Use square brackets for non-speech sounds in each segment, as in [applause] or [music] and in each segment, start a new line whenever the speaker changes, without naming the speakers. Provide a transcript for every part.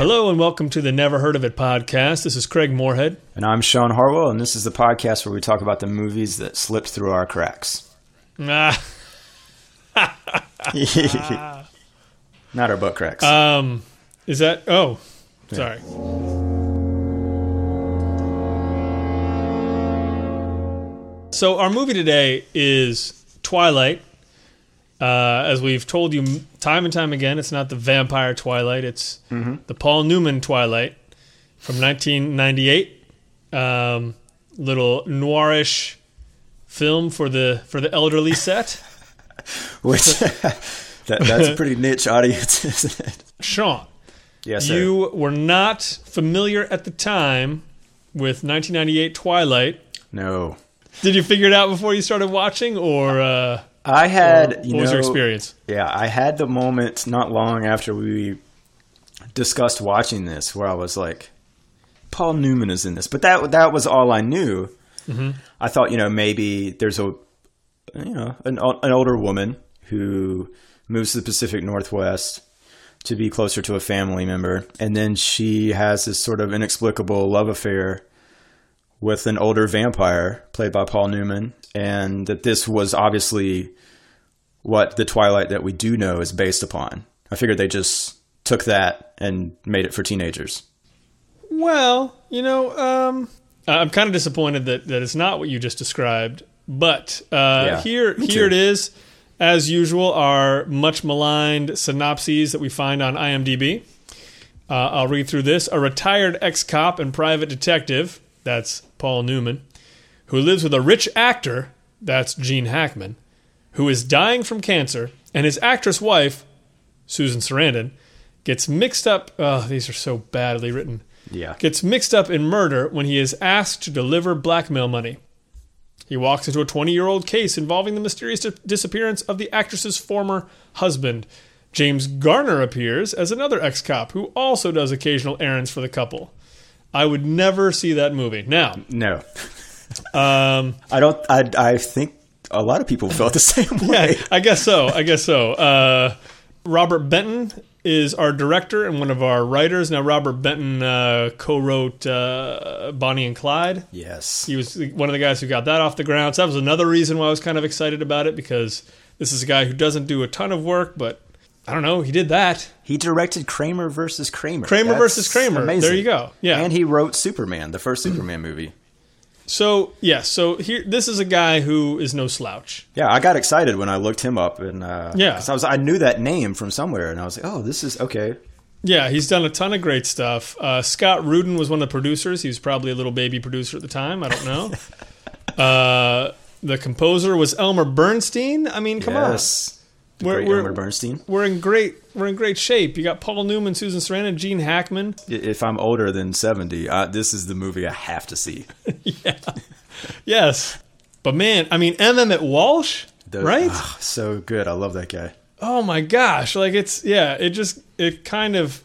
Hello and welcome to the Never Heard of It podcast. This is Craig Moorhead.
And I'm Sean Harwell, and this is the podcast where we talk about the movies that slipped through our cracks.
Ah, [laughs]
Not our butt cracks.
um, is that? Oh, sorry. So our movie today is Twilight. Uh, as we've told you time and time again, it's not the vampire Twilight; it's the Paul Newman Twilight from 1998. Um, little noirish film for the for the elderly set. [laughs]
Which [laughs] that, that's a pretty niche audience, [laughs] isn't it?
Sean,
Yes, sir.
you were not familiar at the time with 1998 Twilight.
No.
Did you figure it out before you started watching, or uh,
I had,
what
you
was
know,
your experience?
Yeah, I had the moment not long after we discussed watching this where I was like, Paul Newman is in this, but that that was all I knew.
Mm-hmm.
I thought, you know, maybe there's a, you know, an, an older woman who moves to the Pacific Northwest to be closer to a family member, and then she has this sort of inexplicable love affair with an older vampire played by Paul Newman, and that this was obviously what the Twilight that we do know is based upon. I figured they just took that and made it for teenagers.
Well, you know, um, I'm kind of disappointed that, that it's not what you just described. But uh,
Yeah,
here, here
too.
it is. As usual, our much maligned synopses that we find on IMDb. Uh, I'll read through this. A retired ex cop and private detective, that's Paul Newman, who lives with a rich actor, that's Gene Hackman, who is dying from cancer, and his actress wife, Susan Sarandon, gets mixed up. Oh, these are so badly written
Yeah.
gets mixed up in murder when he is asked to deliver blackmail money. He walks into a 20 year old case involving the mysterious di- disappearance of the actress's former husband. James Garner appears as another ex cop who also does occasional errands for the couple. I would never see that movie. Now,
No.
um,
I don't. I. I think a lot of people felt the [laughs] same [laughs] way.
yeah, I guess so. I guess so. Uh, Robert Benton is our director and one of our writers. Now, Robert Benton uh, co wrote uh, Bonnie and Clyde.
Yes.
He was one of the guys who got that off the ground. So that was another reason why I was kind of excited about it because this is a guy who doesn't do a ton of work, but I don't know, he did that.
He directed Kramer versus Kramer.
Kramer
That's
versus Kramer.
Amazing.
There you go. Yeah.
And he wrote Superman, the first Superman movie.
So yeah, so here this is a guy who is no slouch.
Yeah, I got excited when I looked him up, and uh,
Yeah.
'cause I was I knew that name from somewhere, and I was like, oh, this is okay.
Yeah, he's done a ton of great stuff. Uh, Scott Rudin was one of the producers. He was probably a little baby producer at the time. I don't know. [laughs] uh, the composer was Elmer Bernstein. I mean, come on.
yes. The
We're-
great
we're-
Elmer Bernstein.
we're in great we're in great shape. You got Paul Newman, Susan Sarandon, Gene Hackman.
If I'm older than seventy, uh, this is the movie I have to see. [laughs] yeah.
Yes, but man, I mean, M. Emmet Walsh,
The-
right?
ah, so good. I love that guy.
Oh my gosh! Like it's yeah, it just it kind of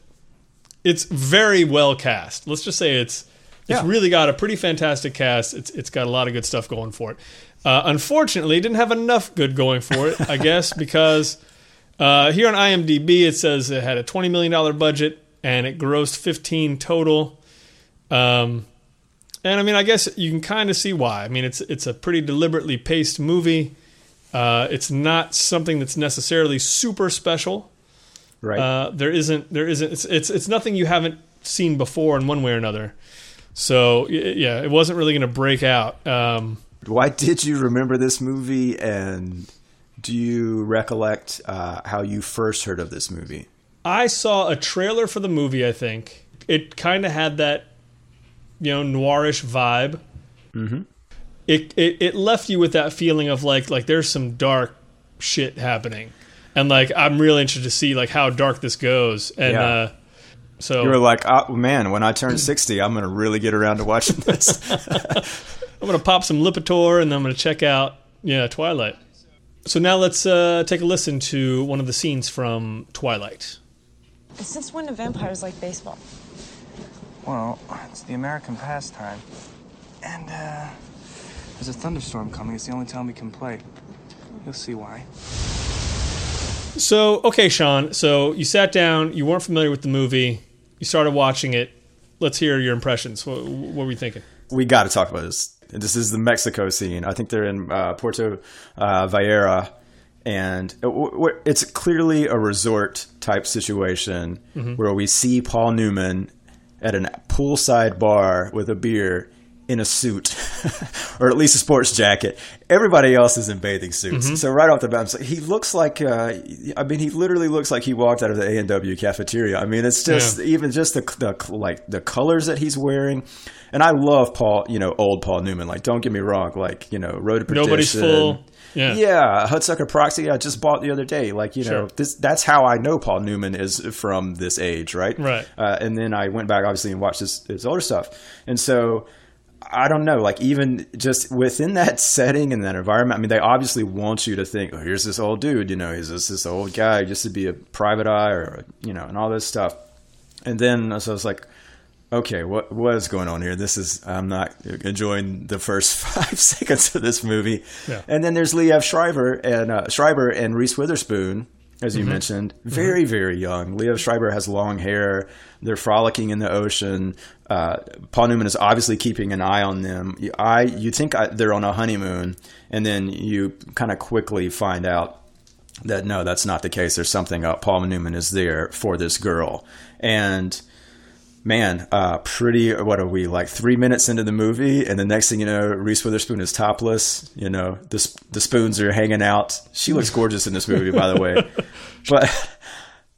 it's very well cast. Let's just say it's it's
Yeah.
really got a pretty fantastic cast. It's it's got a lot of good stuff going for it. Uh, unfortunately, it didn't have enough good going for it, I guess, [laughs] because uh, here on IMDb it says it had a twenty million dollar budget and it grossed fifteen total. Um, and I mean, I guess you can kind of see why. I mean, it's it's a pretty deliberately paced movie. Uh, it's not something that's necessarily super special.
Right.
Uh, there isn't there isn't it's, it's it's nothing you haven't seen before in one way or another. So yeah, it wasn't really going to break out. Um,
Why did you remember this movie, and do you recollect uh, how you first heard of this movie?
I saw a trailer for the movie. I think it kind of had that you know noirish vibe. Mm-hmm. It, it it left you with that feeling of like like there's some dark shit happening, and like I'm really interested to see like how dark this goes. And
Yeah.
uh, so
You were like, oh, man, when I turn 60, I'm going to really get around to watching this. [laughs]
I'm gonna pop some Lipitor and then I'm gonna check out yeah Twilight. So now let's uh, take a listen to one of the scenes from Twilight.
Since when do vampires like baseball?
Well, it's the American pastime. And, uh, there's a thunderstorm coming. It's the only time we can play. You'll see why.
So okay, Sean. So you sat down. You weren't familiar with the movie. you started watching it. Let's hear your impressions. What, what were you thinking?
we got to talk about this. This is the Mexico scene. I think they're in uh, Puerto uh, Vallarta, and it- w- it's clearly a resort type situation where we see Paul Newman at a poolside bar with a beer in a suit, [laughs] or at least a sports jacket. Everybody else is in bathing suits. So right off the bat, like, he looks like. Uh, I mean, he literally looks like he walked out of the A and W cafeteria. I mean, it's just
Yeah.
even just the, the like the colors that he's wearing. And I love Paul, you know, old Paul Newman. Like, don't get me wrong. Like, you know, Road to Perdition.
Nobody's full. Yeah.
Yeah, Hudsucker Proxy. I just bought the other day. Like, you know, this that's how I know Paul Newman is from this age, right?
Right.
Uh, and then I went back, obviously, and watched his, his older stuff. And so I don't know, like even just within that [laughs] setting and that environment, I mean, they obviously want you to think, oh, here's this old dude, you know, he's just this old guy just to be a private eye or, you know, and all this stuff. And then so I was like, okay, what what is going on here? This is I'm not enjoying the first [laughs] five seconds of this movie.
Yeah.
And then there's Liev Schreiber and uh, Schreiber and Reese Witherspoon, as you mentioned, very very young. Liev Schreiber has long hair. They're frolicking in the ocean. Uh, Paul Newman is obviously keeping an eye on them. You- I you think I, they're on a honeymoon, and then you kind of quickly find out that no, that's not the case. There's something up. Paul Newman is there for this girl, and man, uh, pretty. What are we like? Three minutes into the movie, and the next thing you know, Reese Witherspoon is topless. You know, the sp- the spoons are hanging out. She looks gorgeous in this movie, by the way. [laughs] But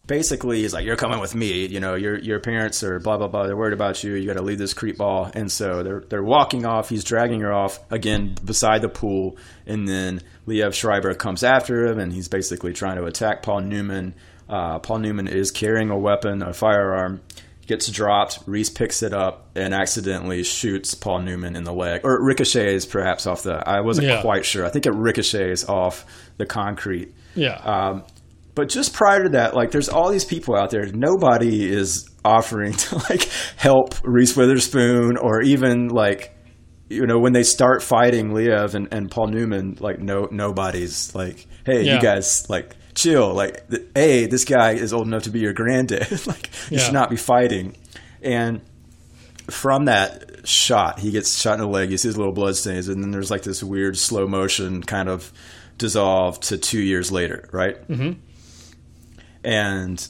basically, he's like, "You're coming with me." You know, your your parents are blah blah blah. They're worried about you. You got to leave this creep ball, and so they're they're walking off. He's dragging her off again beside the pool, and then Liev Schreiber comes after him, and he's basically trying to attack Paul Newman. Uh, Paul Newman is carrying a weapon, a firearm. Gets dropped. Reese picks it up and accidentally shoots Paul Newman in the leg, or it ricochets perhaps off the. I wasn't
Yeah.
quite sure. I think it ricochets off the concrete.
Yeah.
Um, but just prior to that, like, there's all these people out there. Nobody is offering to [laughs] like help Reese Witherspoon, or even like, you know, when they start fighting Liev and, and Paul Newman, like, no, nobody's like, hey,
Yeah.
you guys, like, chill. Like, hey, this guy is old enough to be your granddad. [laughs] like, you
Yeah.
should not be fighting. And from that shot, he gets shot in the leg. You see his little blood stains, and then there's like this weird slow motion kind of dissolve to two years later, right? Mm-hmm. And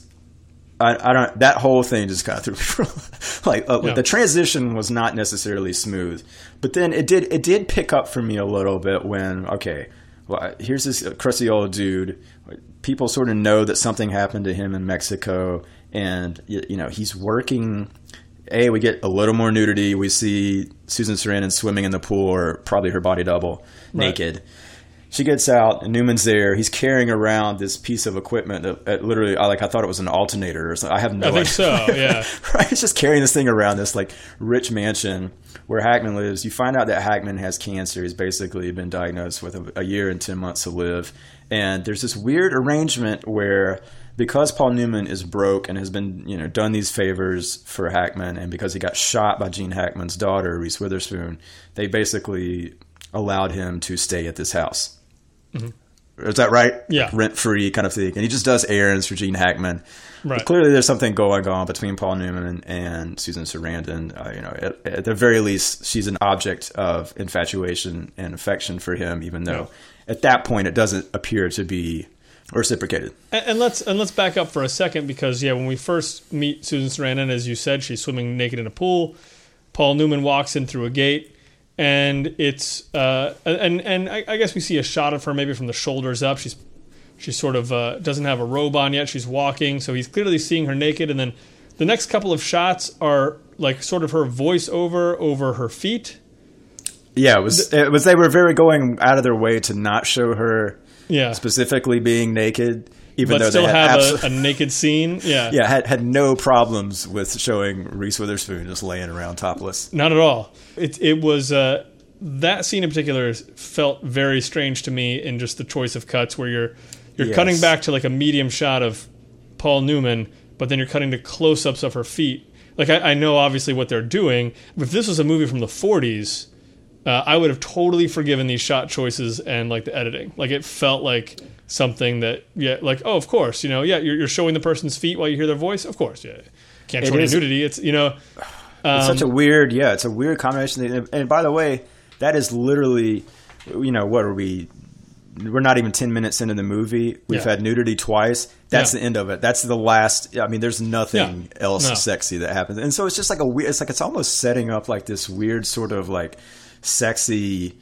I, I don't. That whole thing just kind of threw me for like uh,
Yeah.
the transition was not necessarily smooth, but then it did. It did pick up for me a little bit when okay, well, here's this crusty old dude. People sort of know that something happened to him in Mexico, and you, know he's working. A, we get a little more nudity. We see Susan Sarandon swimming in the pool, or probably her body double, naked. She gets out, and Newman's there. He's carrying around this piece of equipment that, that literally, I like, I thought it was an alternator or something. I have no idea.
I think
idea.
so. [laughs] Yeah.
right? He's just carrying this thing around this like rich mansion where Hackman lives. You find out that Hackman has cancer. He's basically been diagnosed with a, a year and 10 months to live. And there's this weird arrangement where because Paul Newman is broke and has been, you know, done these favors for Hackman and because he got shot by Gene Hackman's daughter, Reese Witherspoon, they basically allowed him to stay at this house. Is that right?
Yeah.
Rent free kind of thing. And he just does errands for Gene Hackman.
Right.
But clearly, there's something going on between Paul Newman and Susan Sarandon. Uh, you know, at, at the very least, she's an object of infatuation and affection for him, even though at that point it doesn't appear to be reciprocated.
And, and let's and let's back up for a second because yeah, when we first meet Susan Sarandon, as you said, she's swimming naked in a pool. Paul Newman walks in through a gate, and it's uh, and and I, I guess we see a shot of her maybe from the shoulders up. She's she sort of uh, doesn't have a robe on yet. She's walking, so he's clearly seeing her naked. And then the next couple of shots are like sort of her voiceover over her feet.
Yeah, it was. It was. They were very going out of their way to not show her
Yeah,
specifically being naked, even
but
though
still
they had
have a, a naked scene. [laughs] Yeah,
yeah had had no problems with showing Reese Witherspoon just laying around topless.
Not at all. It it was uh, that scene in particular felt very strange to me in just the choice of cuts where you're you're
Yes.
cutting back to like a medium shot of Paul Newman, but then you're cutting to close ups of her feet. Like I, I know obviously what they're doing. But if this was a movie from the 40s, uh, I would have totally forgiven these shot choices and like the editing. Like it felt like something that yeah, like oh of course you know yeah you're, you're showing the person's feet while you hear their voice of course yeah. can't
It
show any
is-
nudity. It's you know,
It's such a
Um,
weird, yeah, it's a weird combination. And, and by the way, that is literally, you know, what are we? We're not even ten minutes into the movie. We've
Yeah.
had nudity twice. That's
Yeah.
the end of it. That's the last. I mean, there's nothing
Yeah.
else
No.
sexy that happens, and so it's just like a weird. It's like it's almost setting up like this weird sort of like sexy.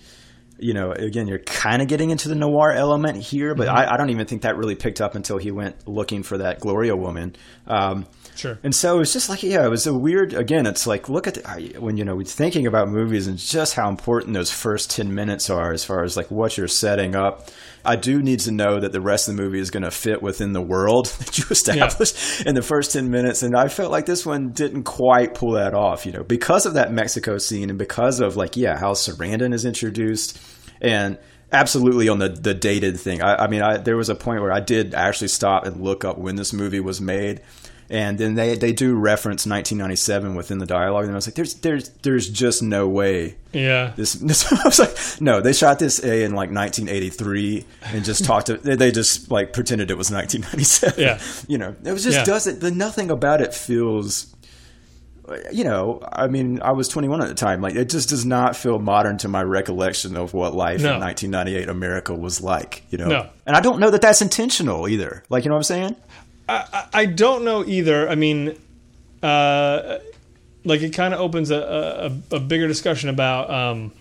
You know, again, you're kind of getting into the noir element here, but
Mm-hmm.
I, I don't even think that really picked up until he went looking for that Gloria woman. Um,
Sure.
and so it's just like, yeah, it was a weird. Again, it's like look at the, when you know we're thinking about movies and just how important those first ten minutes are as far as like what you're setting up. I do need to know that the rest of the movie is going to fit within the world [laughs] that you established in the first ten minutes, and I felt like this one didn't quite pull that off. You know, because of that Mexico scene and because of like yeah how Sarandon is introduced and absolutely on the the dated thing. I, I mean, I, there was a point where I did actually stop and look up when this movie was made, and then they they do reference 1997 within the dialogue, and I was like, there's there's there's just no way
yeah,
this. [laughs] this I was like, no, they shot this a in like 1983 and just [laughs] talked to. They, they just like pretended it was 1997.
Yeah. [laughs]
you know, it was just
Yeah.
doesn't. The nothing about it feels you know, I mean, I was 21 at the time. Like, it just does not feel modern to my recollection of what life
No.
in 1998 America was like, you know?
No.
And I don't know that that's intentional either. Like, you know what I'm saying?
I, I don't know either. I mean, uh, like it kind of opens a, a, a bigger discussion about, um,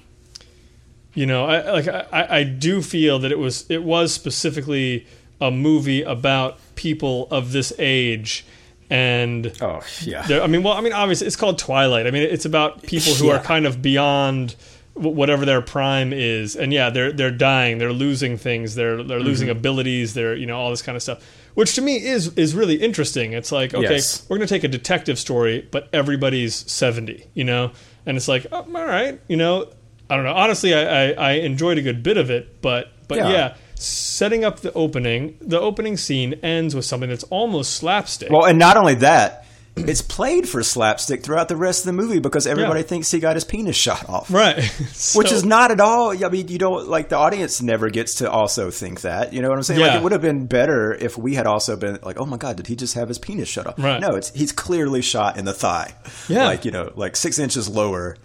you know, I, like I, I do feel that it was it was specifically a movie about people of this age, and
Oh, yeah.
I mean, well, I mean, obviously, it's called Twilight. I mean, it's about people who
Yeah.
are kind of beyond whatever their prime is, and yeah, they're they're dying, they're losing things, they're they're losing
Mm-hmm.
abilities, they're you know all this kind of stuff, which to me is is really interesting. It's like okay,
Yes.
we're gonna take a detective story, but everybody's seventy, you know, and it's like oh, all right, you know, I don't know. Honestly, I, I I enjoyed a good bit of it, but but
Yeah.
yeah. Setting up the opening, the opening scene ends with something that's almost slapstick.
Well, and not only that, it's played for slapstick throughout the rest of the movie because everybody
Yeah.
thinks he got his penis shot off.
right? [laughs]
Which is not at all. I mean, you don't like the audience never gets to also think that. You know what I'm saying? Like
Yeah.
it would have been better if we had also been like, "Oh my god, did he just have his penis shut off?"
Right.
No, it's he's clearly shot in the thigh.
Yeah.
like you know, like six inches lower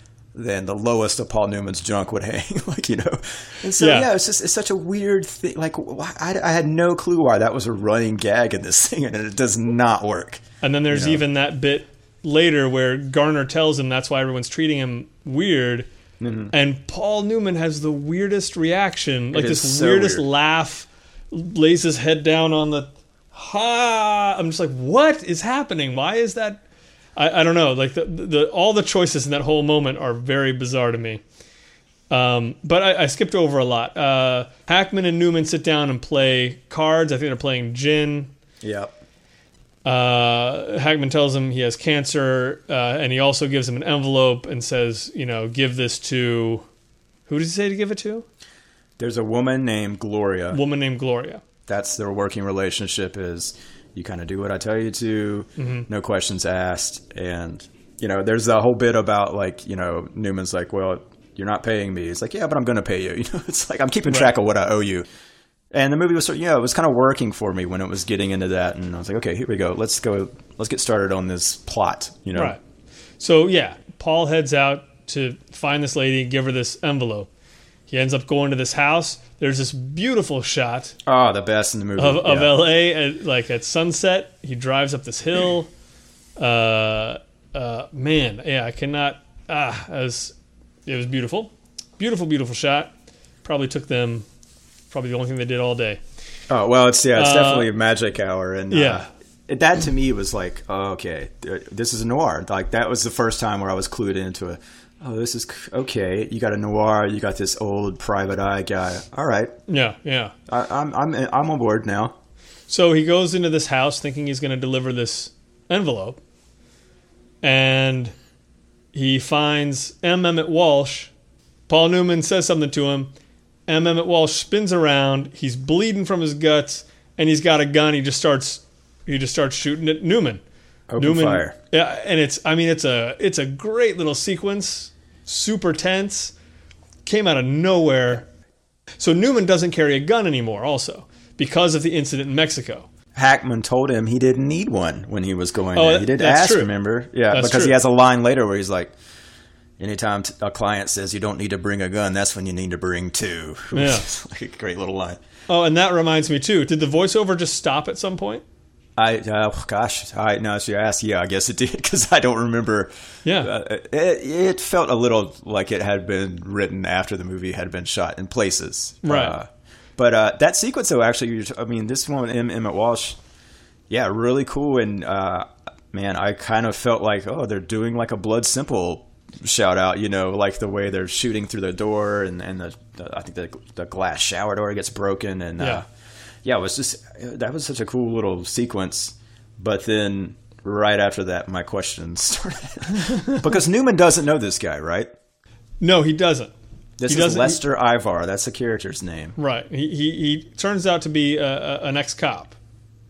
than the lowest of Paul Newman's junk would hang. [laughs] like you know, and so
Yeah.
yeah, it's just it's such a weird thing. Like I, I had no clue why that was a running gag in this [laughs] thing, and it does not work.
And then there's
you know?
even that bit later where Garner tells him that's why everyone's treating him weird. And Paul Newman has the weirdest reaction, like
Mm-hmm.
this
so
weirdest
weird.
laugh, lays his head down on the ha. I'm just like, what is happening? Why is that? I, I don't know. Like the, the all the choices in that whole moment are very bizarre to me. Um, but I, I skipped over a lot. Uh, Hackman and Newman sit down and play cards. I think they're playing gin.
Yep.
Uh, Hackman tells him he has cancer, uh, and he also gives him an envelope and says, you know, give this to. Who does he say to give it to?
There's a woman named Gloria.
Woman named Gloria.
that's their working relationship is you kind of do what I tell you to,
Mm-hmm.
no questions asked, and you know there's a whole bit about like you know Newman's like, well, you're not paying me. It's like, yeah, but I'm going to pay you. [laughs] You know, it's like I'm keeping track of what I owe you. And the movie was, sort of- yeah, it was kind of working for me when it was getting into that, and I was like, okay, here we go. Let's go. Let's get started on this plot. You know,
Right. So, yeah, Paul heads out to find this lady, give her this envelope. He ends up going to this house. There's this beautiful shot
Ah, the best in the movie
of, of
yeah.
LA at, like at sunset. He drives up this hill. [clears throat] Uh, uh, man, yeah, I cannot. Ah, it was, it was beautiful, beautiful, beautiful shot. Probably took them. Probably the only thing they did all day.
Oh well, it's yeah, it's
Uh,
definitely a magic hour, and
yeah.
uh, that to me was like, oh, okay, this is a noir. Like that was the first time where I was clued into it. Oh, this is okay. You got a noir. You got this old private eye guy. All right,
Yeah, yeah.
I, I'm I'm I'm on board now.
So he goes into this house thinking he's going to deliver this envelope, and he finds M. Emmet Walsh. Paul Newman says something to him. M. Emmet Walsh spins around. He's bleeding from his guts, and he's got a gun. He just starts. He just starts shooting at Newman.
Open
Newman,
fire.
Yeah, and it's. I mean, it's a. It's a great little sequence. Super tense. Came out of nowhere. So Newman doesn't carry a gun anymore. Also, because of the incident in Mexico.
Hackman told him he didn't need one when he was going
Oh,
there. He did ask,
true.
remember? Yeah,
That's
because he has a line later where he's like, anytime a client says you don't need to bring a gun, that's when you need to bring two.
Yeah. [laughs]
Like a great little line.
Oh, and that reminds me too. Did the voiceover just stop at some point?
I uh, gosh, I now as you ask, yeah, I guess it did [laughs] because I don't remember.
Yeah.
uh, it, it felt a little like it had been written after the movie had been shot in places,
Right.
Uh, but uh, that sequence, though, actually, you're- I mean, this one, Em- Emmet Walsh, yeah, really cool, and uh, man, I kind of felt like, oh, they're doing like a Blood Simple shout out, you know, like the way they're shooting through the door, and and the, the I think the the glass shower door gets broken, and
Yeah.
Yeah, it was just that was such a cool little sequence. But then right after that, my questions [laughs] started because Newman doesn't know this guy, right?
No, he doesn't.
This
He
is
doesn't-
Lester Ivar. That's the character's name,
Right. He he, he turns out to be a, a, an ex cop.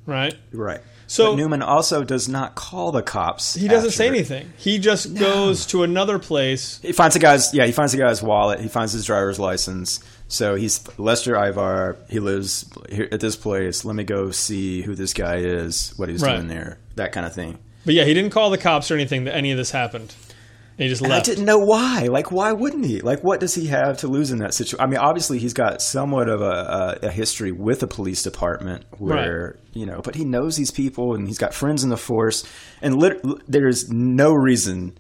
Right.
right?
So-
but Newman also does not call the cops.
He doesn't
after.
say anything. He just goes to another place.
He finds the guy's yeah. He finds the guy's wallet. He finds his driver's license. So he's Lester Ivar. He lives here at this place. Let me go see who this guy is. What he's
Right.
doing there. That kind of thing.
But yeah, he didn't call the cops or anything that any of this happened. He just
And I didn't know why. Like, why wouldn't he? Like, what does he have to lose in that situation? I mean, obviously, he's got somewhat of a, a, a history with the police department, where you know, but he knows these people, and he's got friends in the force, and lit- there's no reason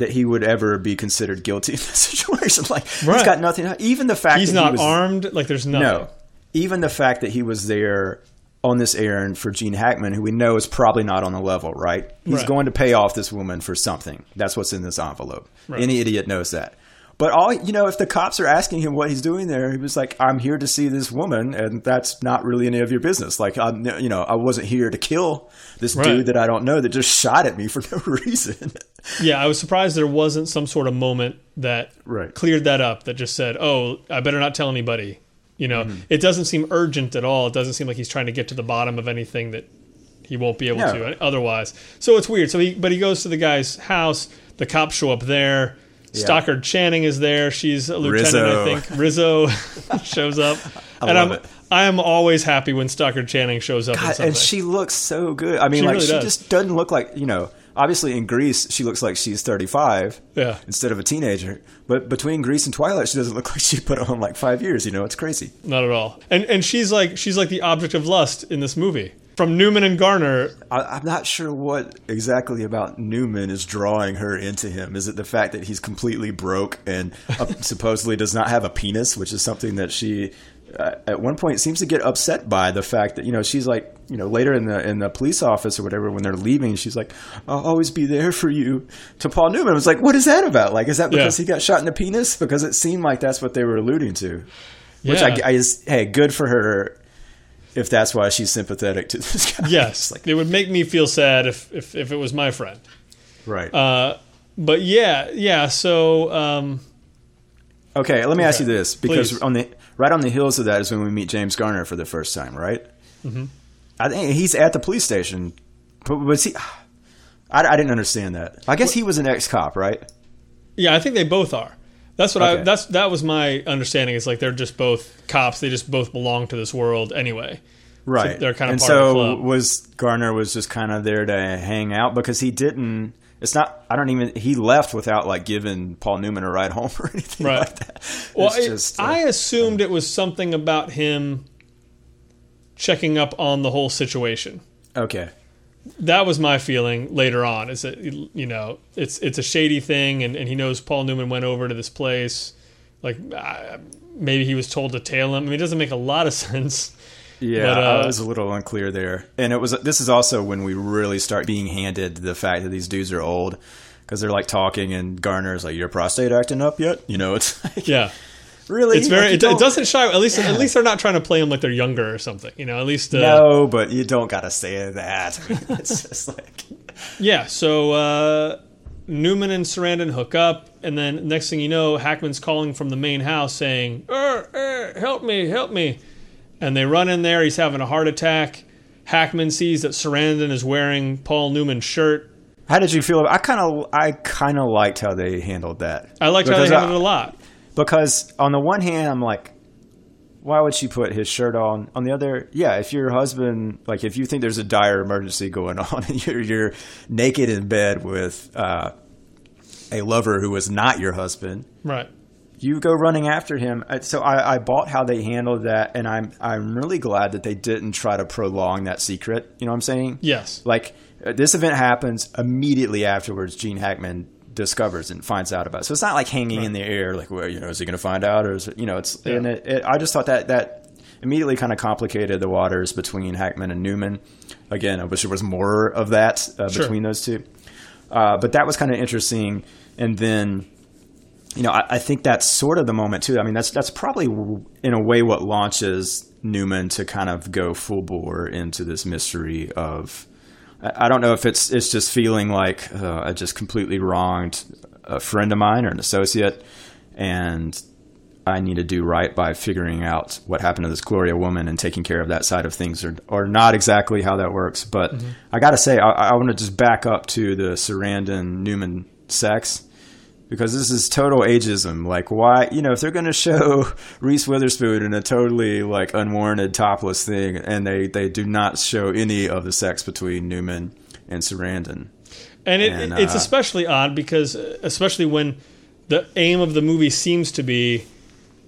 that he would ever be considered guilty in this [laughs] situation. Like,
Right.
he's got nothing. Even the fact
He's
that he
not
was,
armed. Like there's nothing.
No, even the fact that he was there on this errand for Gene Hackman, who we know is probably not on the level, right? He's
Right.
going to pay off this woman for something. That's what's in this envelope.
Right.
Any idiot knows that. But all you know, if the cops are asking him what he's doing there, he was like, "I'm here to see this woman, and that's not really any of your business. Like, I'm, you know, I wasn't here to kill this
Right.
dude that I don't know that just shot at me for [laughs] no reason."
Yeah, I was surprised there wasn't some sort of moment that
Right.
cleared that up. That just said, "Oh, I better not tell anybody." You know,
Mm-hmm.
it doesn't seem urgent at all. It doesn't seem like he's trying to get to the bottom of anything that he won't be able
No.
to otherwise. So it's weird. So he, but he goes to the guy's house. The cops show up there. Stockard Channing is there. She's a lieutenant,
Rizzo.
I think. Rizzo [laughs] shows up, and
love
I'm
it.
I am always happy when Stockard Channing shows up.
God,
something.
and she looks so good. I mean,
She
like
really
she
does.
just doesn't look like you know. Obviously, in Grease, she looks like she's 35
Yeah.
instead of a teenager. But between Grease and Twilight, she doesn't look like she put on like five years. You know, it's crazy.
Not at all. And and she's like she's like the object of lust in this movie. From Newman and Garner,
I, I'm not sure what exactly about Newman is drawing her into him. Is it the fact that he's completely broke and uh, [laughs] supposedly does not have a penis, which is something that she uh, at one point seems to get upset by the fact that you know she's like you know later in the in the police office or whatever when they're leaving she's like I'll always be there for you to Paul Newman. I was like, what is that about? Like, is that because
Yeah.
he got shot in the penis? Because it seemed like that's what they were alluding to. Which
Yeah.
I, I just hey, good for her. If that's why she's sympathetic to [laughs] this guy,
yes,
like,
it would make me feel sad if if, if it was my friend.
right.
Uh, but yeah, yeah. So um,
Okay, let me ask you this because
Please.
on the right on the heels of that is when we meet James Garner for the first time, right? Mm-hmm. I think he's at the police station, but was he? I, I didn't understand that. I guess he was an ex cop, right?
yeah, I think they both are. That's what I. That's that was my understanding. Is like they're just both cops. They just both belong to this world anyway.
Right.
they're kind of
and
part of the
so
club.
was Garner was just kind of there to hang out because he didn't. It's not. I don't even. He left without like giving Paul Newman a ride home [laughs] or anything
Right.
like that.
Well,
It's
I,
just, uh,
I assumed it was something about him checking up on the whole situation.
okay.
That was my feeling later on is that you know it's it's a shady thing and, and he knows paul newman went over to this place like uh, maybe he was told to tail him i mean it doesn't make a lot of [laughs] sense
Yeah,
But, uh,
I was a little unclear there, and it was. This is also when we really start being handed the fact that these dudes are old because they're like talking, and Garner's like, "Your prostate acting up yet?" You know, it's [laughs] like,
yeah
really.
it's very
Like,
it, it doesn't shy at least
Yeah.
at least they're not trying to play them like they're younger or something you know at least uh,
No, but you don't gotta say that. [laughs] I mean, it's just like,
yeah so uh Newman and Sarandon hook up, and then next thing you know, Hackman's calling from the main house saying, er, er, "Help me, help me!" And they run in there. He's having a heart attack. Hackman sees that Sarandon is wearing Paul Newman's shirt.
how did you feel? I kind of, I kind of liked how they handled that.
I liked how they
I-
handled it a lot.
Because on the one hand, I'm like, why would she put his shirt on? On the other, yeah, if your husband, like if you think there's a dire emergency going [laughs] on and you're, you're naked in bed with uh, a lover who was not your husband,
Right.
you go running after him. So I, I bought how they handled that, and I'm I'm really glad that they didn't try to prolong that secret. You know what I'm saying?
Yes.
Like uh, this event happens immediately afterwards. Gene Hackman discovers and finds out about it. So it's not like hanging in the air, like, well, you know, is he going to find out, or is it, you know, it's. And it, it, I just thought that that immediately kind of complicated the waters between Hackman and Newman. Again, I wish there was more of that uh,
Sure.
between those two. Uh, but that was kind of interesting. And then, you know, I, I think that's sort of the moment too. I mean, that's that's probably in a way what launches Newman to kind of go full bore into this mystery of. I don't know if it's it's just feeling like uh, I just completely wronged a friend of mine or an associate, and I need to do right by figuring out what happened to this Gloria woman and taking care of that side of things, or or not exactly how that works. But I got to say, I, I want to just back up to the Sarandon Newman sex because this is total ageism. Like, why, you know, if they're going to show [laughs] Reese Witherspoon in a totally like unwarranted topless thing, and they they do not show any of the sex between Newman and Sarandon.
And, it,
And,
it's
uh,
especially odd because, uh, especially when the aim of the movie seems to be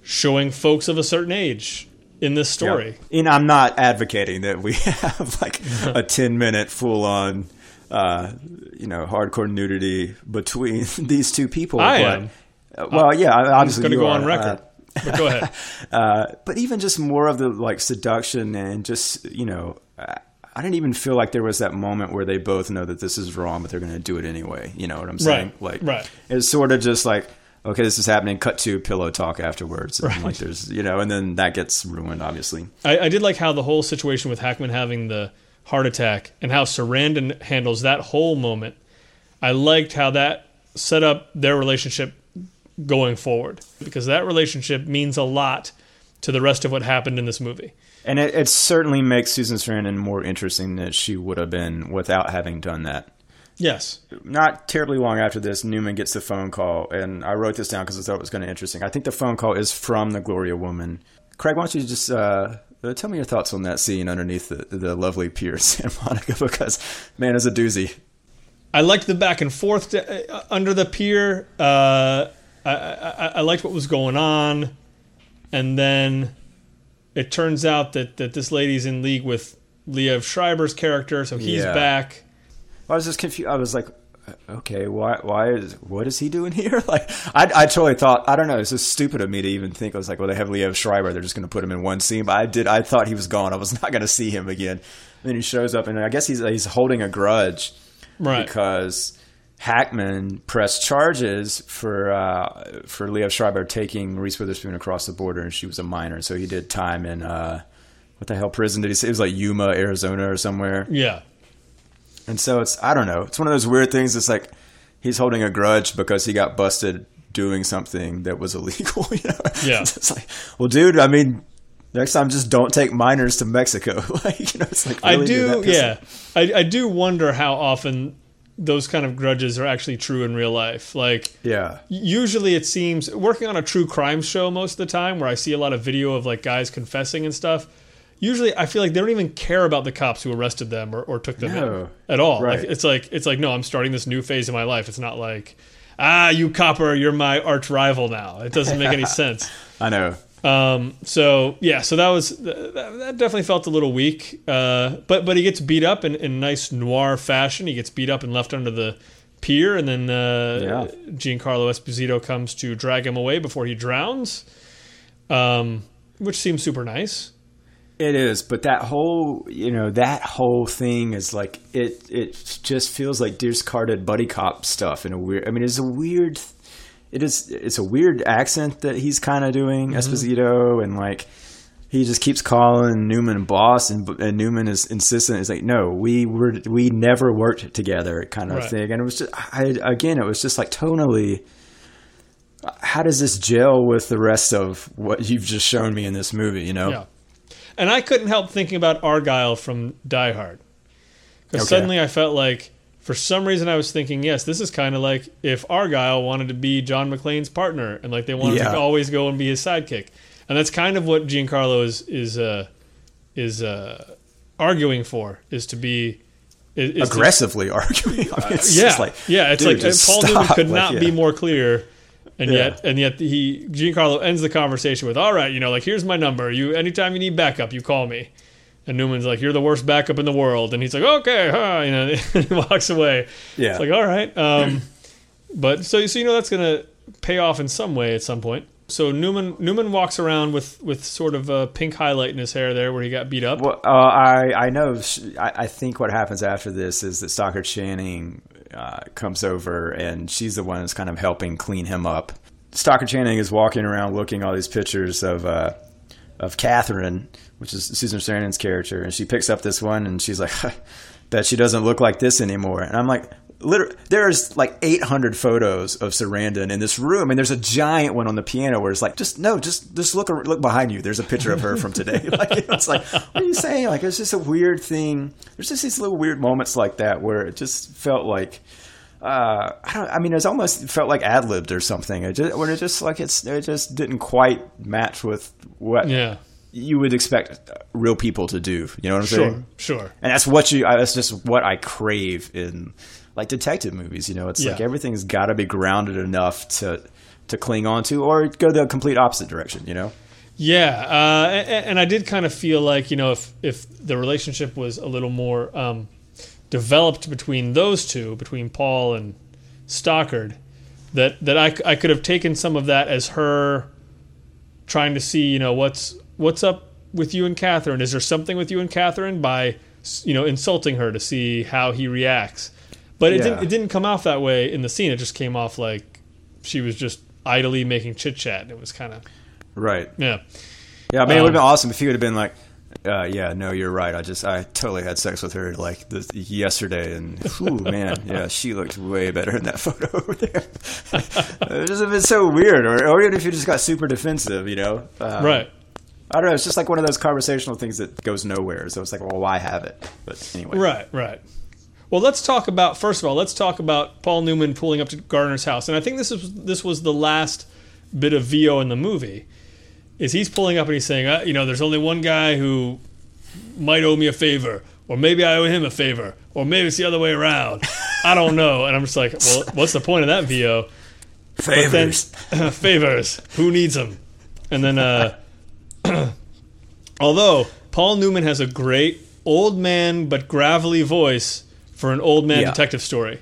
showing folks of a certain age in this story.
And I'm not advocating that we [laughs] have like a 10 minute full on, uh, you know, hardcore nudity between [laughs] these two people.
I
but,
am.
uh, well, yeah,
I'm
obviously
going to go
are,
on record.
uh,
but go ahead. [laughs]
uh, but even just more of the like seduction and just you know I- didn't even feel like there was that moment where they both know that this is wrong, but they're going to do it anyway. You know what I'm saying?
Right,
Like,
right.
It's sort of just like, okay, this is happening. Cut to pillow talk afterwards. And Like, there's, you know, and then that gets ruined, obviously.
I, I did like how the whole situation with Hackman having the heart attack and how Sarandon handles that whole moment. I liked how that set up their relationship going forward because that relationship means a lot to the rest of what happened in this movie.
And it, it certainly makes Susan Sarandon more interesting than she would have been without having done that.
Yes.
not terribly long after this, Newman gets the phone call, and I wrote this down because I thought it was kind of interesting. I think the phone call is from the Gloria woman. Craig, why don't you just uh, uh, tell me your thoughts on that scene underneath the, the lovely pier in [laughs] Santa Monica? Because man, it's a doozy.
I liked the back and forth to, uh, under the pier. Uh, I, I, I liked what was going on, and then it turns out that, that this lady's in league with Liev Schreiber's character, so he's
Yeah.
back.
I was just confused. I was like, uh, okay, why? Why is what is he doing here? [laughs] Like, I, I totally thought I don't know. It's just stupid of me to even think. I was like, well, they have Leo Schreiber. They're just going to put him in one scene. But I did. I thought he was gone. I was [laughs] not going to see him again. then he shows up, and I guess he's he's holding a grudge
Right.
because Hackman pressed charges for uh, for Leo Schreiber taking Reese Witherspoon across the border, and she was a minor, so he did time in uh, what the hell prison did he say? It was like Yuma, Arizona, or somewhere.
Yeah.
And so it's I don't know. It's one of those weird things. It's like he's holding a grudge because he got busted doing something that was [laughs] illegal. You know?
Yeah. [laughs]
It's like, well, dude. I mean, next time just don't take minors to Mexico. [laughs] like, you know, it's like
I
really, dude,
do, yeah. I, I do wonder how often those kind of grudges are actually true in real life. Like,
yeah.
usually it seems working on a true crime show most of the time where I see a lot of video of like guys confessing and stuff. Usually, I feel like they don't even care about the cops who arrested them or, or took them
No.
in at all.
Right.
Like, it's like it's like no, I'm starting this new phase of my life. It's not like ah, you copper, you're my arch rival now. It doesn't make any [laughs] sense.
I know.
Um, so yeah, so that was that, that definitely felt a little weak. Uh, but but he gets beat up in, in nice noir fashion. He gets beat up and left under the pier, and then uh,
Yeah.
Giancarlo Esposito comes to drag him away before he drowns, um, which seems super nice.
It is, but that whole you know that whole thing is like it. It just feels like discarded buddy cop stuff in a weird. I mean, it's a weird. It is. It's a weird accent that he's kind of doing mm-hmm. Esposito, and like he just keeps calling Newman boss, and, and Newman is insistent. It's like, no, we were we never worked together, kind of
Right.
thing. And it was just, I, again, it was just like tonally. How does this gel with the rest of what you've just shown me in this movie? You know,
Yeah, and I couldn't help thinking about Argyle from Die Hard because
Okay.
suddenly I felt like. For some reason, I was thinking, yes, this is kind of like if Argyle wanted to be John McClane's partner, and like they wanted
Yeah.
to always go and be his sidekick. and that's kind of what Giancarlo is is uh, is uh, arguing for is to be is, is to-
Aggressively arguing. I [laughs] mean, it's
yeah,
just like,
yeah. It's
dude,
like uh, Paul
stop.
Newman could
Like,
not
yeah.
be more clear, and
Yeah.
yet and yet he Giancarlo ends the conversation with, "All right, you know, like here's my number. You anytime you need backup, you call me." And Newman's like, "You're the worst backup in the world," and he's like, "Okay," [laughs] huh, you know, [laughs] and he walks away.
Yeah.
It's like, all right, um, [clears throat] but so so you know that's gonna pay off in some way at some point. So Newman Newman walks around with with sort of a pink highlight in his hair there where he got beat up.
Well, uh, I I know. I, I think what happens after this is that Stockard Channing uh, comes over, and she's the one that's kind of helping clean him up. Stockard Channing is walking around looking all these pictures of uh, of Catherine, which is Susan Sarandon's character, and she picks up this one, and she's like, [laughs] "Bet she doesn't look like this anymore." And I'm like. Literally, there's like 800 photos of Sarandon in this room, and there's a giant one on the piano where it's like, just no, just just look look behind you. There's a picture of her from today. [laughs] like it's like, what are you saying? Like it's just a weird thing. There's just these little weird moments like that where it just felt like, uh, I don't. I mean, it's almost felt like ad libbed or something. It just when it just like it's it just didn't quite match with what
Yeah,
you would expect real people to do. You know what I'm
sure,
saying?
sure. sure.
And that's what you. That's just what I crave in like detective movies. You know, it's like everything's got to be grounded enough to to cling on to, or go the complete opposite direction. You know?
Yeah, uh, and, and I did kind of feel like you know if if the relationship was a little more um, developed between those two, between Paul and Stockard, that that I, I could have taken some of that as her trying to see you know what's what's up with you and Catherine. Is there something with you and Catherine by you know insulting her to see how he reacts? But it
Yeah.
didn't it didn't come off that way in the scene. It just came off like she was just idly making chit chat. It was kind of
Right.
yeah.
Yeah. I mean, it would have been
Um,
awesome if he would have been like. Uh, yeah, no, you're right. I just, I totally had sex with her like this yesterday, and whew, [laughs] man, yeah, she looked way better in that [laughs] photo over there. [laughs] it just have been so weird, or, or even if you just got super defensive, you know? Um,
Right.
I don't know. It's just like one of those conversational things that goes nowhere. So it's like, well, why have it? But anyway,
Right, right. Well, let's talk about first of all, let's talk about Paul Newman pulling up to Gardner's house, and I think this is this was the last bit of VO in the movie. Is he's pulling up and he's saying, uh, you know, there's only one guy who might owe me a favor, or maybe I owe him a favor, or maybe it's the other way around. I don't know. And I'm just like, well, what's the point of that VO? But then, favors. [laughs] Who needs them? And then, uh, [clears throat] although Paul Newman has a great old man but gravelly voice for an old man
Yeah.
detective story,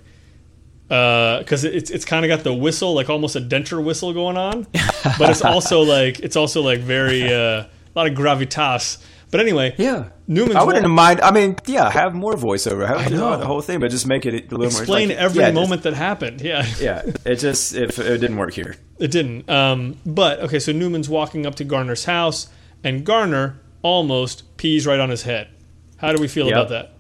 because it's it's kind of got the whistle, like almost a denture whistle going on, [laughs] but it's also like it's also like very uh, a lot of gravitas. But anyway,
Yeah.
Newman's
I wouldn't
wa-
mind. I mean, yeah, have more voiceover. Have
I know.
the whole thing, but just make it a little more.
explain
like,
every
yeah, just-
moment that happened. Yeah.
yeah, it just it, it didn't work here.
It didn't. Um, but okay, so Newman's walking up to Garner's house, and Garner almost pees right on his head. How do we feel
Yep.
about that?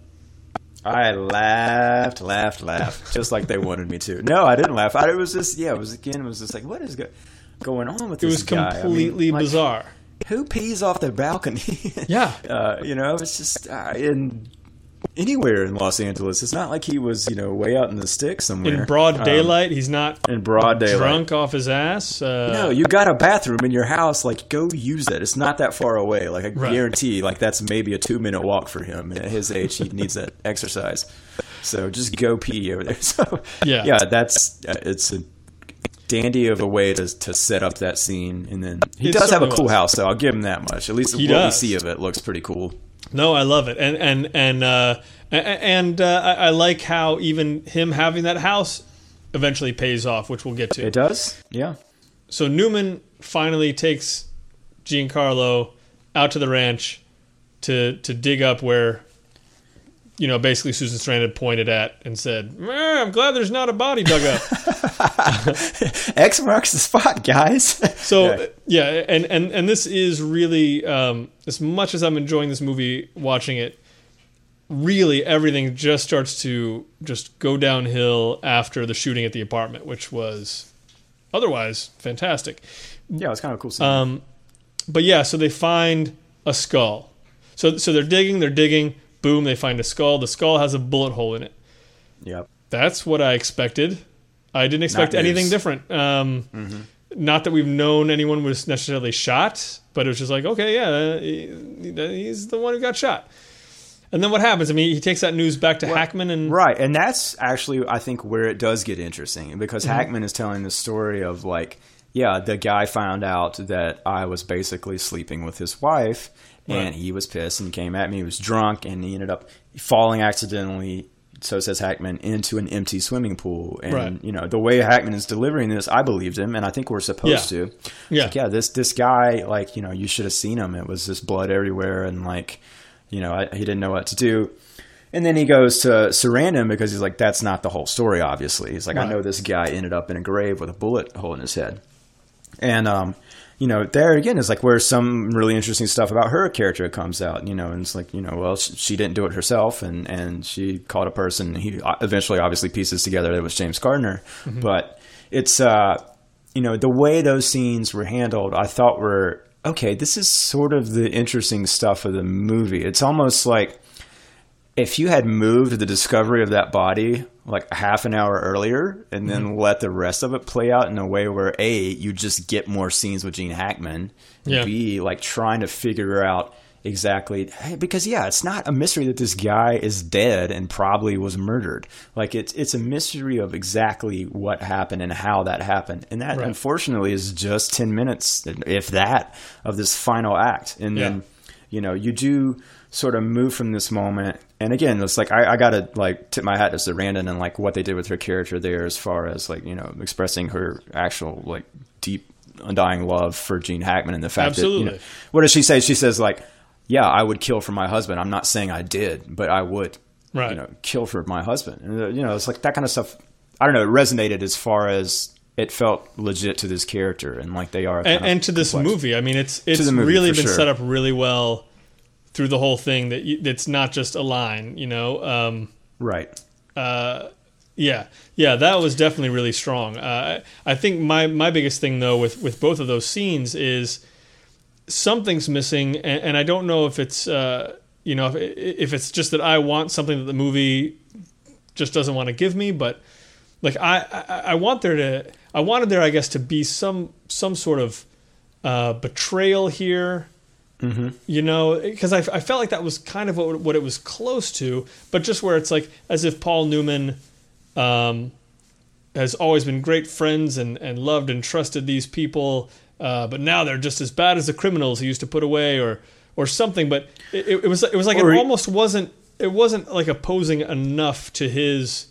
I laughed, laughed, laughed, just like they wanted me to. No, I didn't laugh. I, it was just yeah, it was again, it was just like what is go- going on with
It
this
was
guy? I mean,
completely
like,
bizarre.
Who pees off the balcony? [laughs]
Yeah.
uh, you know, it's just uh, in anywhere in Los Angeles. It's not like he was you know way out in the sticks somewhere
In broad
Um,
daylight, he's not
in broad daylight.
drunk off his ass. Uh,
No, you got a bathroom in your house. Like, go use it. It's not that far away. Like, I
Right.
guarantee, like that's maybe a two minute walk for him. And at his age, he needs that [laughs] exercise. So just go pee over there. [laughs] So
Yeah.
yeah, that's uh, it's a dandy of a way to to set up that scene. And then he
It
does have a cool
was.
house, so I'll give him that much. At least
He
what
does.
we see of it looks pretty cool.
No, I love it, and and and uh, and uh, I, I like how even him having that house eventually pays off, which we'll get to.
It does, yeah.
So Newman finally takes Giancarlo out to the ranch to to dig up where you know basically Susan Strand pointed at and said, "Eh, "I'm glad there's not a body dug up." [laughs]
X marks the spot, guys. [laughs]
So
Yeah.
yeah, and and and this is really um, as much as I'm enjoying this movie, watching it. Really, everything just starts to just go downhill after the shooting at the apartment, which was otherwise fantastic.
yeah, it's kind of a cool scene.
Um, but yeah, so they find a skull. So so they're digging, they're digging. Boom, they find a skull. The skull has a bullet hole in it.
yep.
That's what I expected. I didn't expect
Not
anything
news.
different. Um, Not that we've known anyone was necessarily shot but it was just like, okay, yeah, he, he's the one who got shot. And then what happens? I mean, he takes that news back to Hackman and
Right, and that's actually I think where it does get interesting because
Mm-hmm.
Hackman is telling the story of like, yeah, the guy found out that I was basically sleeping with his wife, and he was pissed and came at me. He was drunk, and he ended up falling accidentally. So says Hackman into an empty swimming pool, and
Right.
you know the way Hackman is delivering this, I believed him, and I think we're supposed
Yeah.
to.
Yeah.
Like, yeah, this this guy, like you know, you should have seen him. It was just blood everywhere, and like, you know, I, he didn't know what to do. And then he goes to Sarandon because he's like, that's not the whole story, obviously. He's like, I know this guy ended up in a grave with a bullet hole in his head. And, um, you know, there again is like where some really interesting stuff about her character comes out, you know, and it's like, you know, well, she, she didn't do it herself and, and she called a person. He uh, eventually obviously pieces together that it was James Garner. But it's, uh, you know, the way those scenes were handled, I thought were, okay, this is sort of the interesting stuff of the movie. It's almost like, if you had moved the discovery of that body like a half an hour earlier and then
Mm-hmm.
let the rest of it play out in a way where a you just get more scenes with Gene Hackman
Yeah.
b like trying to figure out exactly hey, because yeah it's not a mystery that this guy is dead and probably was murdered like it's it's a mystery of exactly what happened and how that happened and that
Right.
unfortunately is just 10 minutes if that of this final act and
Yeah.
then you know, you do sort of move from this moment. And again, it's like I, I gotta like tip my hat to Sarandon and like what they did with her character there, as far as like you know expressing her actual like deep, undying love for Gene Hackman and the fact that you know what does she say? She says like, "Yeah, I would kill for my husband. I'm not saying I did, but I would,
Right.
you know, kill for my husband." And uh, you know, it's like that kind of stuff. I don't know. It resonated as far as it felt legit to this character and like they are
and, and to this
complex.
movie. I mean, it's it's
movie,
really been
sure.
set up really well through the whole thing. That you, that's not just a line, you know. Um,
right?
yeah, yeah, that was definitely really strong. Uh, I I think my my biggest thing though with with both of those scenes is something's missing, and, and I don't know if it's uh, you know if if it's just that I want something that the movie just doesn't want to give me, but like I, I I want there to I wanted there I guess to be some some sort of uh, betrayal here. You know, because I, I felt like that was kind of what what it was close to, but just where it's like as if Paul Newman um, has always been great friends and, and loved and trusted these people, uh, but now they're just as bad as the criminals he used to put away, or or something. But it, it was it was like
Or
it
he-
almost wasn't it wasn't like opposing enough to his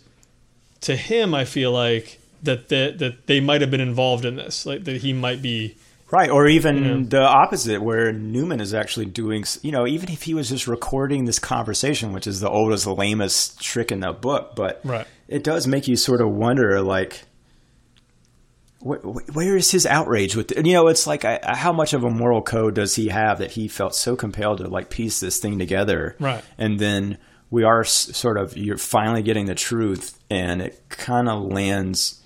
to him. I feel like that that that they might have been involved in this, like that he might be.
Right, or even
Yeah.
the opposite, where Newman is actually doing, you know, even if he was just recording this conversation, which is the oldest, lamest trick in the book, but
Right.
it does make you sort of wonder, like, wh- wh- where is his outrage with? And you know, it's like, I, how much of a moral code does he have that he felt so compelled to like piece this thing together,
Right.
And then we are sort of you're finally getting the truth, and it kind of lands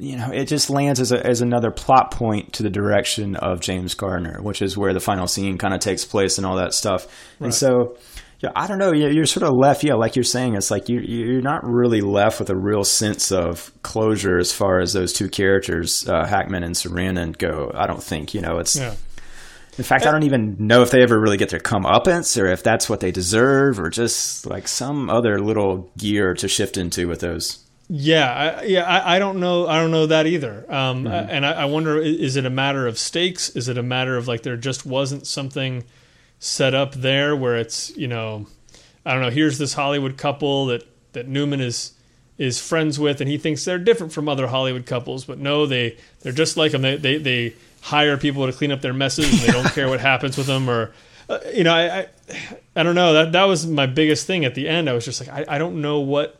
you know, it just lands as, a, as another plot point to the direction of James Garner, which is where the final scene kind of takes place and all that stuff.
Right.
And so, yeah, I don't know. You're, you're sort of left, yeah, like you're saying, it's like you, you're not really left with a real sense of closure as far as those two characters, uh, Hackman and Sarandon, go. I don't think, you know, it's.
Yeah.
In fact, I don't even know if they ever really get their comeuppance or if that's what they deserve or just like some other little gear to shift into with those.
Yeah, I, yeah, I, I don't know. I don't know that either. Um,
Mm-hmm.
and I, I wonder, is it a matter of stakes? Is it a matter of like there just wasn't something set up there where it's you know, I don't know. Here's this Hollywood couple that that Newman is is friends with, and he thinks they're different from other Hollywood couples, but no, they they're just like them. They they, they hire people to clean up their messes, and they don't [laughs] care what happens with them, or uh, you know, I, I I don't know. That that was my biggest thing at the end. I was just like, I, I don't know what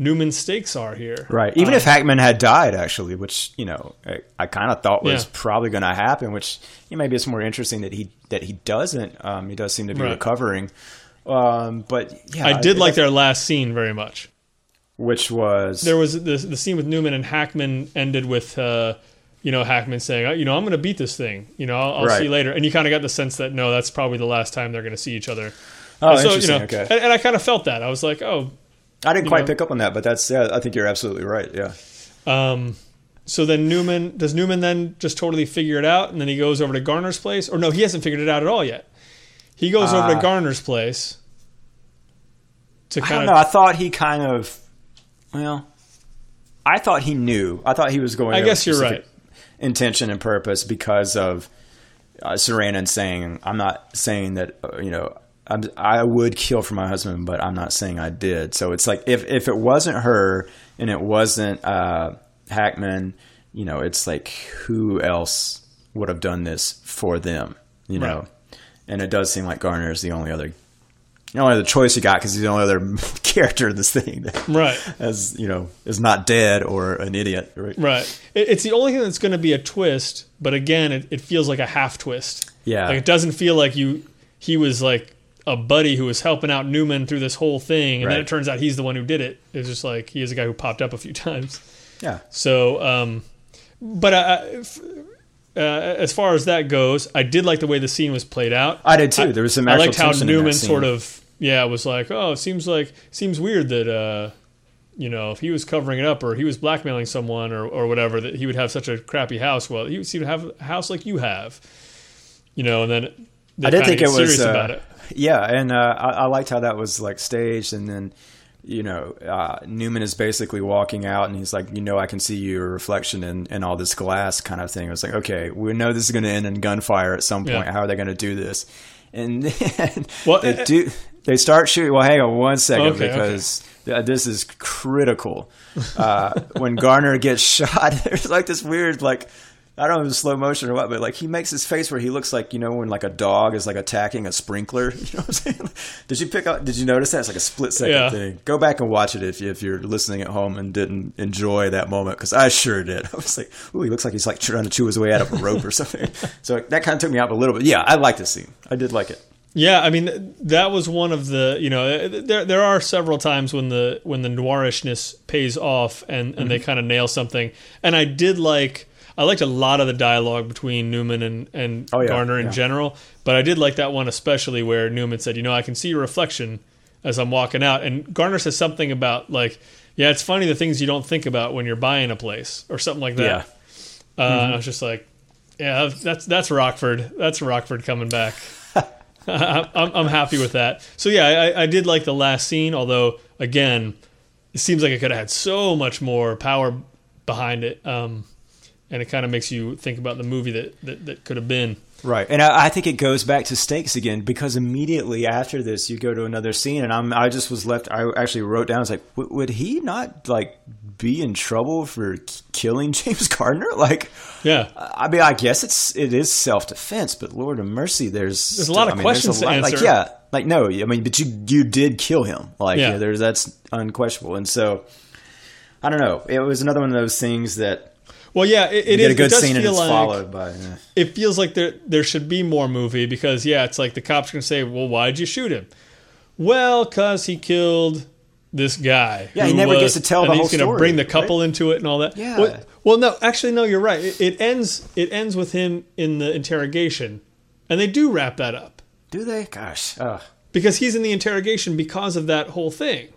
Newman's stakes are here.
Right. Even if Hackman had died, actually, which you know I, I kind of thought was
Yeah.
probably going to happen. Which you know, maybe it's more interesting that he that he doesn't. Um, he does seem to be
Right.
recovering. Um, but yeah,
I did like their last scene very much.
which was
There was the the scene with Newman and Hackman ended with uh, you know Hackman saying, "Uh, you know, I'm going to beat this thing. You know, I'll, I'll
Right.
see you later. And you kind of got the sense that no, that's probably the last time they're going to see each other.
oh,
And so, you
interesting.
know,
okay,
and, and I kind of felt that. I was like, oh,
I didn't quite
know-
pick up on that, but that's yeah. I think you're absolutely right. Yeah.
um, so then Newman does Newman then just totally figure it out, and then he goes over to Garner's place, or no, he hasn't figured it out at all yet. He goes over to
Uh,
Garner's place to
I
kind
don't
of
know. I thought he kind of, well, I thought he knew. I thought he was going.
I guess you're
specific Intention and purpose because of uh, Sarandon saying, "I'm not saying that uh, you know." I'm, I would kill for my husband, but I'm not saying I did. So it's like if if it wasn't her and it wasn't uh, Hackman, you know, it's like who else would have done this for them, you know?
Right.
And it does seem like Garner is the only other, the only other choice he got because he's the only other [laughs] character in this thing that,
right. [laughs]
as you know, is not dead or an idiot. Right?
Right. It's the only thing that's going to be a twist, but again, it, it feels like a half twist.
Yeah.
Like it doesn't feel like you he was like a buddy who was helping out Newman through this whole thing, and then it turns out he's the one who did it. It's just like he is a guy who popped up a few [laughs] times.
Yeah.
So, um, but I, I- uh, as far as that goes, I did like the way the scene was played out.
I did too. There was some
I liked how
tension in that
Newman sort of yeah was like, oh, it seems like seems weird that uh, you know if he was covering it up or he was blackmailing someone or or whatever that he would have such a crappy house. Well, he would seem to have a house like you have, you know. And then
I did think it was
serious
uh,
about it.
Yeah, and uh, I, I liked how that was like staged, and then you know uh, Newman is basically walking out, and he's like, you know, I can see your reflection in, in all this glass, kind of thing. It was like, okay, we know this is going to end in gunfire at some point.
Yeah.
How are they going to do this? And [laughs] then
Well,
they
uh,
do. They start shooting. Well, hang on one second
Okay, okay.
because th- this is critical. Uh, when Garner gets [laughs] shot, [laughs] there's like this weird like. I don't know if it's slow motion or what, but like he makes his face where he looks like you know when like a dog is like attacking a sprinkler. [laughs] You know what I'm saying? Did you pick up? Did you notice that? It's like a split second
Yeah.
thing. Go back and watch it if you, if you're listening at home and didn't enjoy that moment because I sure did. [laughs] I was like, ooh, he looks like he's like trying to chew his way out of a rope or [laughs] something. So that kind of took me out a little bit. Yeah, I like this scene. I did like it.
Yeah, I mean that was one of the you know there there are several times when the when the noirishness pays off and and they
Mm-hmm.
kind of nail something, and I did like I liked a lot of the dialogue between Newman and and
Oh, yeah,
Garner in
yeah.
general, but I did like that one especially where Newman said, you know, I can see your reflection as I'm walking out, and Garner says something about like, yeah, it's funny the things you don't think about when you're buying a place or something like that.
Yeah.
Uh,
Mm-hmm.
I was just like, yeah, that's that's Rockford. That's Rockford coming back. [laughs] I'm, I'm happy with that. So yeah, I, I did like the last scene, although again, it seems like it could have had so much more power behind it, um, and it kind of makes you think about the movie that that, that could have been.
Right, and I, I think it goes back to stakes again because immediately after this, you go to another scene, and I'm I just was left. I actually wrote down. I was like, w- would he not like be in trouble for k- killing [laughs] James Garner? Like,
Yeah,
I mean, I guess it's it is self defense, but Lord of mercy, there's
There's a lot of
I mean,
questions
a
to answer.
Like, yeah, like no, I mean, but you you did kill him. Like,
Yeah.
yeah, there's that's unquestionable, and so I don't know. It was another one of those things that
well, yeah, it, it is.
a good
it does
scene and
feel
it's
like
followed by. eh.
it feels like there there should be more movie because yeah, it's like the cops are gonna say, well, why'd you shoot him? Well, cause he killed this guy.
Yeah, he never gets to tell
and
story.
he's gonna bring the
right?
couple into it and all that.
Yeah.
Well, well, no, actually, no, you're right. It, it ends. It ends with him in the interrogation, and they do wrap that up
Do they? Gosh, uh,
because he's in the interrogation because of that whole thing.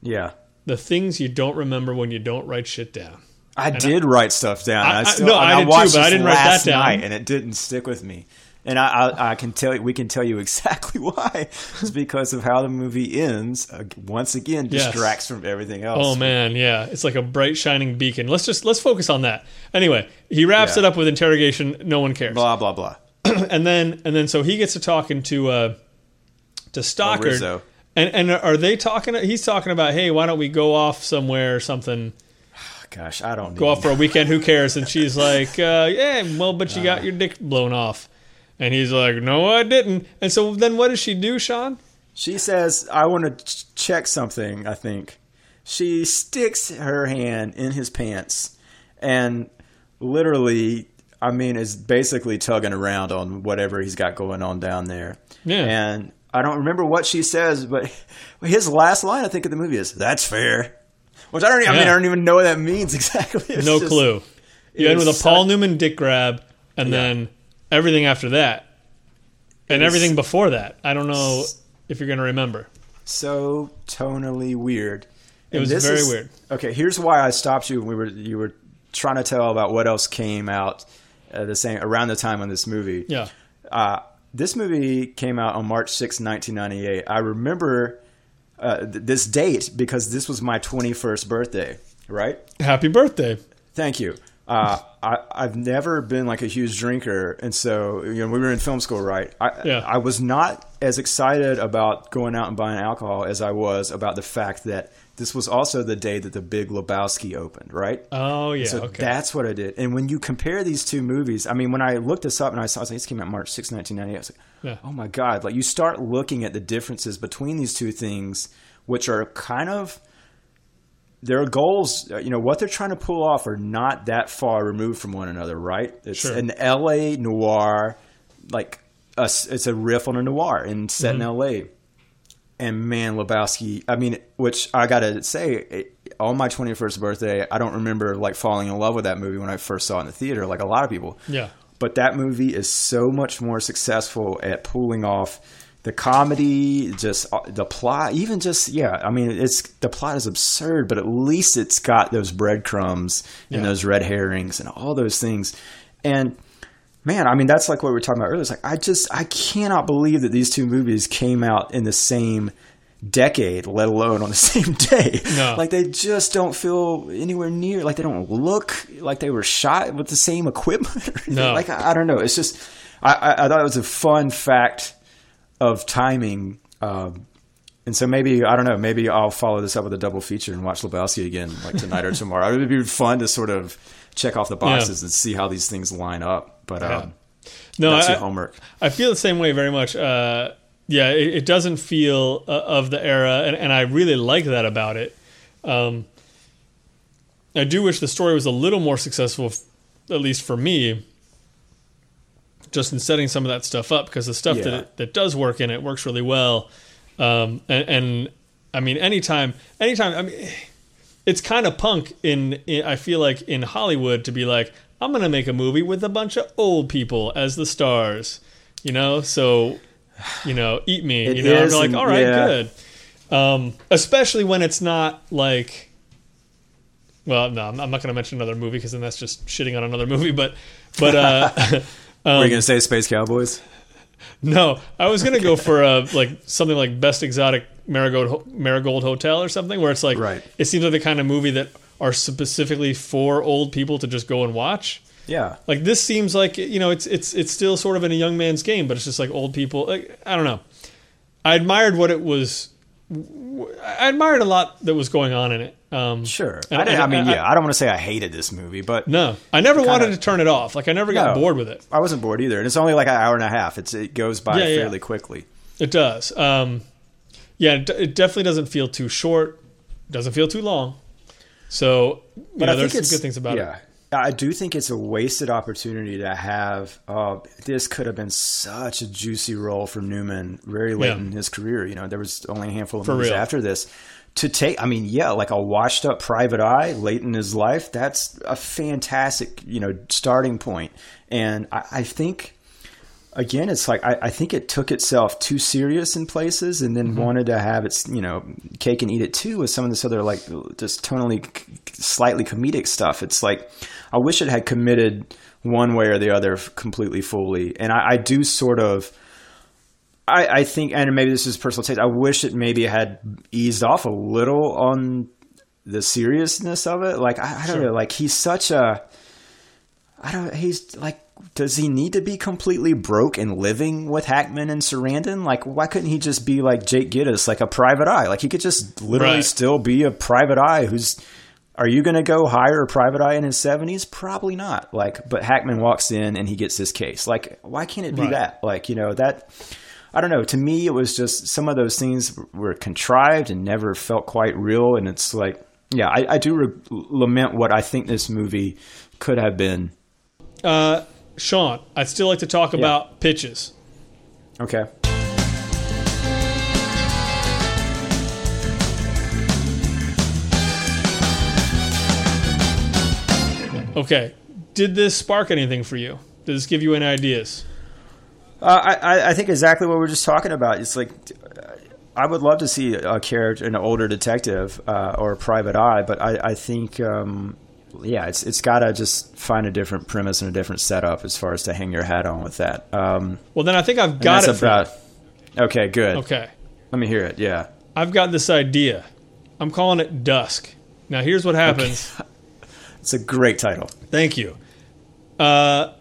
yeah.
The things you don't remember when you don't write shit down.
I did write stuff down.
I-
I,
I-
still,
no, I did too. But I didn't write that
last
down.
night, and it didn't stick with me. And I, I, I can tell you, we can tell you [laughs] exactly why. It's because of how the movie ends. Uh, once again,
Yes.
distracts from everything else.
Oh man, yeah, it's like a bright shining beacon. Let's just let's focus on that. Anyway, he wraps
Yeah.
it up with interrogation. No one cares.
Blah blah blah. [clears throat]
and then and then so he gets to talking to uh to Stockard.
Rizzo.
and and are they talking he's talking about, "Hey, why don't we go off somewhere or something?
Gosh, I don't
know.
Go
off for a [laughs] weekend, who cares?" And she's like, uh, "Yeah, well, but you got your dick blown off." And he's like, "No, I didn't." And so then what does she do, Sean?
She says, "I want to ch- check something." I think she sticks her hand in his pants and literally, I mean, is basically tugging around on whatever he's got going on down there.
Yeah.
And I don't remember what she says, but [laughs] his last line, I think, of the movie is "That's fair," which I don't. I mean, I don't even know what that means [laughs] exactly. It's
no
just-
clue. You
it
end with a Paul
such-
Newman dick grab, and
Yeah.
then everything after that, and
It
everything before that. I don't know if you're going to remember.
so tonally weird.
It
And
was very
is-
weird.
Okay, here's why I stopped you when we were you were trying to tell about what else came out uh, the same around the time on this movie.
Yeah.
Uh, this movie came out on March 6, 1998. I remember uh, th- this date because this was my 21st birthday, right?
Happy birthday.
Thank you. Uh, I, I've never been like a huge drinker, and so you know we were in film school, right? I,
Yeah.
I was not as excited about going out and buying alcohol as I was about the fact that this was also the day that the Big Lebowski opened, right?
Oh yeah.
So
okay.
that's what I did. And when you compare these two movies, I mean, when I looked this up and I saw, I was like, this came out March 6, 1998. I was like,
Yeah.
oh my God. Like, you start looking at the differences between these two things, which are kind of, their goals, uh, you know, what they're trying to pull off are not that far removed from one another, right? It's
Sure.
an LA noir, like, a, it's a riff on a noir and set
Mm-hmm.
in LA and man, Lebowski. I mean, which I gotta say, it, on my twenty first birthday, I don't remember like falling in love with that movie when I first saw it in the theater, like a lot of people.
Yeah.
But that movie is so much more successful at pulling off the comedy, just uh, the plot, even just yeah. I mean, it's the plot is absurd, but at least it's got those breadcrumbs and
Yeah.
those red herrings and all those things, and. Man, I mean that's like what we were talking about earlier. It's like I just I cannot believe that these two movies came out in the same decade, let alone on the [laughs] same day.
No.
Like they just don't feel anywhere near like they don't look like they were shot with the same equipment.
No.
Like I, I don't know. It's just I, I, I thought it was a fun fact of timing. Um, and so maybe I don't know. Maybe I'll follow this up with a double feature and watch Lebowski again, like tonight or [laughs] tomorrow. It would be fun to sort of check off the boxes and see how these things line up. But um,
No,
that's
I,
your homework.
I feel the same way very much. Uh, yeah, it, it doesn't feel uh, of the era, and, and I really like that about it. Um, I do wish the story was a little more successful, at least for me, just in setting some of that stuff up, because the stuff that it, that does work in it works really well. Um, and, and I mean, anytime, anytime, I mean, it's kind of punk in, in I feel like in Hollywood to be like, I'm gonna make a movie with a bunch of old people as the stars, you know. So, you know, eat me.
It
you know, I'm like, all right,
yeah.
good. Um, especially when it's not like, well, no, I'm I'm not gonna mention another movie because then that's just shitting on another movie. But, but uh, [laughs] [laughs]
Were you gonna say Space Cowboys?
no, I was gonna go for uh, like something like Best Exotic Marigold Marigold Hotel or something, where it's like
Right.
it seems like the kind of movie that are specifically for old people to just go and watch.
Yeah.
Like this seems like you know it's it's it's still sort of in a young man's game, but it's just like old people. Like, I don't know. I admired what it was. I admired a lot that was going on in it. Um,
Sure. I, didn't- I mean, yeah, I don't want to say I hated this movie, but
No, I never
Kinda-
wanted to turn it off. Like I never got
No.
bored with it.
I wasn't bored either. And it's only like an hour and a half. It's it goes by
Yeah, yeah.
fairly quickly.
It does. Um, yeah, it, it definitely doesn't feel too short. Doesn't feel too long. So, you
But
know,
I
there's
think
some good things about
yeah.
it.
I do think it's a wasted opportunity to have. Uh, this could have been such a juicy role for Newman very late
Yeah.
in his career. You know, there was only a handful of
For
movies
real.
after this. To take, I mean, yeah, like a washed up private eye late in his life. That's a fantastic, you know, starting point. And I, I think again, it's like I, I think it took itself too serious in places, and then wanted to have its you know cake and eat it too with some of this other like just tonally slightly comedic stuff. It's like I wish it had committed one way or the other completely fully, and I, I do sort of. I, I think, and maybe this is personal taste. I wish it maybe had eased off a little on the seriousness of it. Like I, I don't
Sure.
know. Like he's such a. I don't. He's like. Does he need to be completely broke and living with Hackman and Sarandon? Like, why couldn't he just be like Jake Gittes, like a private eye? Like, he could just literally
Right.
still be a private eye who's. Are you going to go hire a private eye in his 70s? Probably not. Like, but Hackman walks in and he gets this case. Like, why can't it be
Right.
that? Like, you know, that. I don't know. To me, it was just some of those things were contrived and never felt quite real. And it's like, yeah, I, I do re- lament what I think this movie could have been.
Uh, Sean, I'd still like to talk about pitches.
Okay.
Okay, did this spark anything for you? Did this give you any ideas?
Uh, I, I- think exactly what we are just talking about. It's like I would love to see a character, an older detective uh, or a private eye, but I, I think um, yeah, it's it's got to just find a different premise and a different setup as far as to hang your hat on with that. Um,
Well, then I think I've got it.
about. Okay, good.
Okay.
Let me hear it. Yeah.
I've got this idea. I'm calling it Dusk. Now, here's what happens. [laughs]
It's a great title.
Thank you. Uh,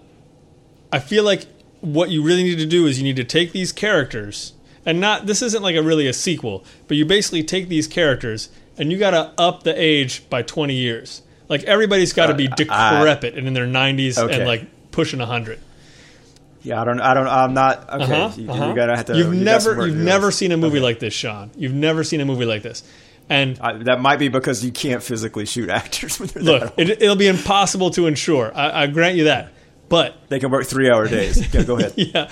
I feel like what you really need to do is you need to take these characters, and not this isn't like a really a sequel, but you basically take these characters and you got to up the age by 20 years. Like everybody's got to be decrepit and in their 90s
Uh, Okay.
and like pushing 100.
Yeah, I don't. I don't. I'm not. Okay,
Uh-huh,
you,
uh-huh.
you gotta have to.
You've
you
never you've never seen a movie
Okay.
like this, Sean. You've never seen a movie like this. And
I, that might be because you can't physically shoot actors when they're that
look, it, it'll be impossible to ensure. I, I grant you that. But
They can work three hour days. [laughs] Yeah, go ahead.
yeah,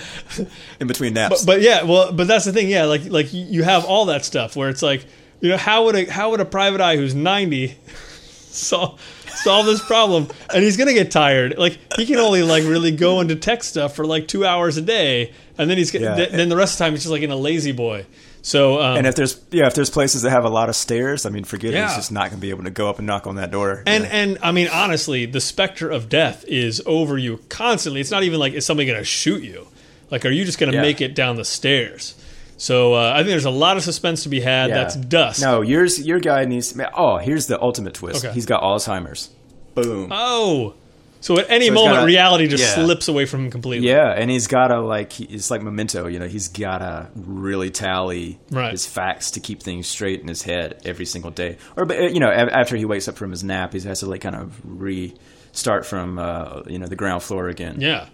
In between naps.
but yeah, well, but that's the thing. Yeah, like like you have all that stuff where it's like, you know, how would a how would a private eye who's ninety [laughs] solve solve this problem? And he's gonna get tired. Like he can only like really go into tech stuff for like two hours a day, and then he's
Yeah.
th- then the rest of the time he's just like in a lazy boy. So um,
and if there's yeah, if there's places that have a lot of stairs, I mean, forget it.
Yeah.
He's just not gonna be able to go up and knock on that door.
And
Yeah.
and I mean honestly, the specter of death is over you constantly. It's not even like is somebody going to shoot you? Like, are you just going to
Yeah.
make it down the stairs? So uh, I think there's a lot of suspense to be had. That's dust.
No, yours your guy needs. man, Oh, here's the ultimate twist.
Okay.
He's got Alzheimer's. Boom.
Oh, so at any
So
moment,
gotta-
reality just
yeah.
slips away from him completely.
Yeah, and he's gotta like he- it's like memento, you know. He's gotta really tally
Right.
his facts to keep things straight in his head every single day. Or, but uh, you know, after he wakes up from his nap, he has to like kind of restart from uh, you know the ground floor again.
Yeah.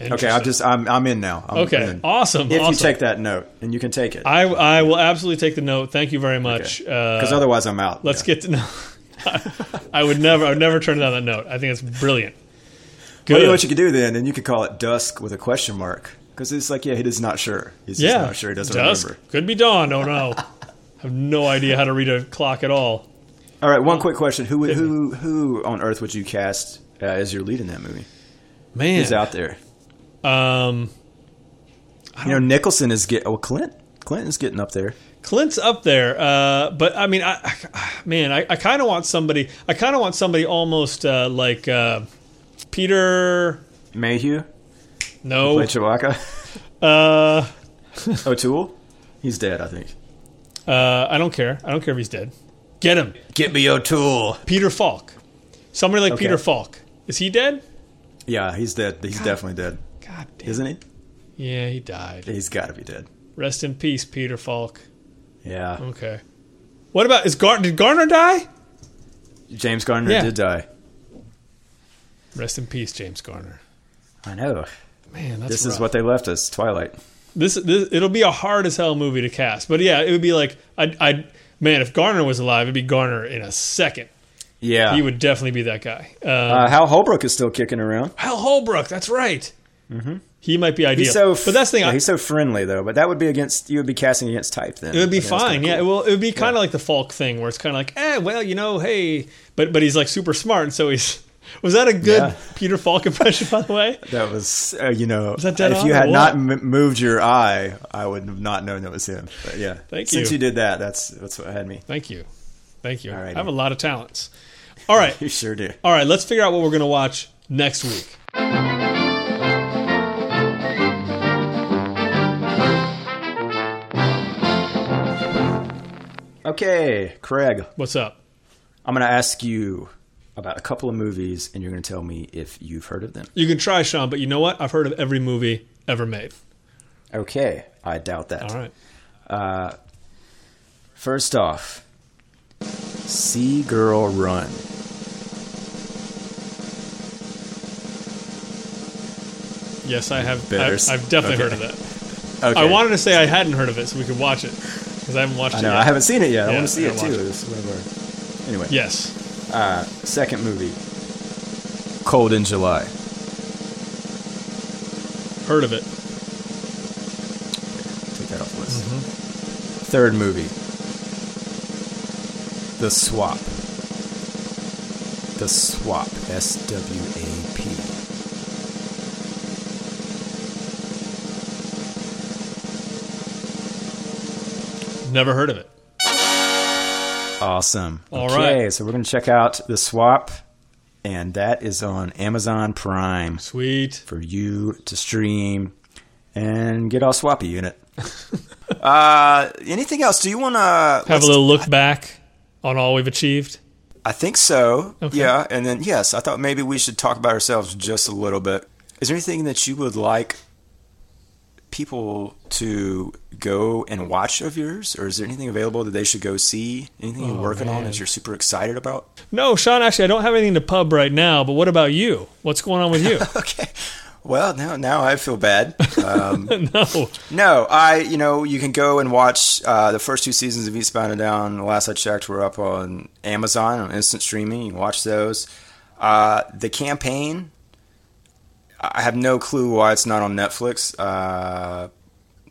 Okay, I'm just I'm I'm in now. I'm
Okay,
in.
awesome,
If
awesome.
you take that note, and you can take it,
I I will absolutely take the note. Thank you very much.
because
Uh,
otherwise I'm out.
let's
Yeah.
get to know. [laughs] I would never I would never turn down that note. I think it's brilliant.
Well,
Good.
you know what you could do then, and you could call it dusk with a question mark because it's like yeah, he is not sure. He's just
yeah.
not sure. He doesn't
Dusk.
remember.
Could be dawn. Oh no. I have no idea how to read a clock at all.
All right, one quick question: Who would- who who on earth would you cast uh, as your lead in that movie?
Man.
Who's out there?
Um,
You know, Nicholson is get. Oh, Clint. Clinton's getting up there.
Clint's up there, uh, but I mean, I, I man, I, I kind of want somebody. I kind of want somebody almost uh, like uh, Peter.
Mayhew,
No,
play Chewbacca. [laughs]
uh, [laughs]
O'Toole, he's dead, I think.
uh, I don't care. I don't care if he's dead. Get him,
Get me O'Toole.
Peter Falk. Somebody like
Okay.
Peter Falk. Is he dead?
Yeah, he's dead. He's definitely dead,
God damn.
isn't he?
Yeah, he died.
He's got to be dead.
Rest in peace, Peter Falk.
Yeah,
Okay. What about is Gar- did Garner die?
James Garner
Yeah.
did die.
Rest in peace, James Garner.
I know.
Man, that's
this is what they left us. Twilight.
this, this it'll be a hard as hell movie to cast. But yeah, it would be like I I man, if Garner was alive, it'd be Garner in a second.
Yeah.
He would definitely be that guy. Um,
Uh, Hal Holbrook is still kicking around.
Hal Holbrook, that's right. Mm-hmm. He might be ideal.
He's so.
but that's the thing.
yeah,
I,
he's so friendly though. But that would be against. You would be casting against type then.
it would be
I think that's
fine. Yeah,
cool.
well, it would be kind of like the Falk thing, where it's kind of like, eh, well, you know, hey, but but he's like super smart, and so he's. [laughs] Was that a good
Yeah.
Peter Falk impression, by the way?
That was, uh, you know,
that dead
if you had not m- moved your eye, I would have not known that was him. But yeah,
Thank
since
you.
Since you did that, that's that's what had me.
Thank you, thank you.
All righty.
I have a lot of talents. All right, [laughs]
You sure do.
all right. Let's figure out what we're gonna watch next week.
Okay, Craig,
What's up?
I'm going to ask you about a couple of movies, and you're going to tell me if you've heard of them.
You can try, Sean, but you know what? I've heard of every movie ever made.
Okay, I doubt that.
All right.
Uh, first off, See Girl Run.
Yes, I have. I've, I've definitely
okay.
heard of that.
Okay.
I wanted to say I hadn't heard of it so we could watch it because I haven't watched
I
it
know.
yet.
I haven't seen it yet. I want to see it too.
it.
It's one. Anyway.
Yes.
Uh, second movie. Cold in July.
Heard of it.
Take that off the list.
Mm-hmm.
Third movie. The Swap. The Swap. S W A
Never heard of it.
Awesome.
All
okay,
right.
so we're going to check out The Swap. and that is on Amazon Prime
Sweet.
for you to stream and get all swappy unit. [laughs] uh, anything else? Do you want to
Have a little look back on all we've achieved.
I think so.
Okay.
Yeah, and then yes, I thought maybe we should talk about ourselves just a little bit. Is there anything that you would like people to go and watch of yours, or is there anything available that they should go see? Anything you're
Oh,
working on that you're super excited about?
No, Sean, actually, I don't have anything to pub right now, but what about you? What's going on with you? [laughs]
Okay. Well, now now I feel bad. Um, [laughs]
no.
no, I you know you can go and watch uh, the first two seasons of Eastbound and Down. The last I checked, were up on Amazon on instant streaming. You can watch those. Uh, the campaign, I have no clue why it's not on Netflix. Uh,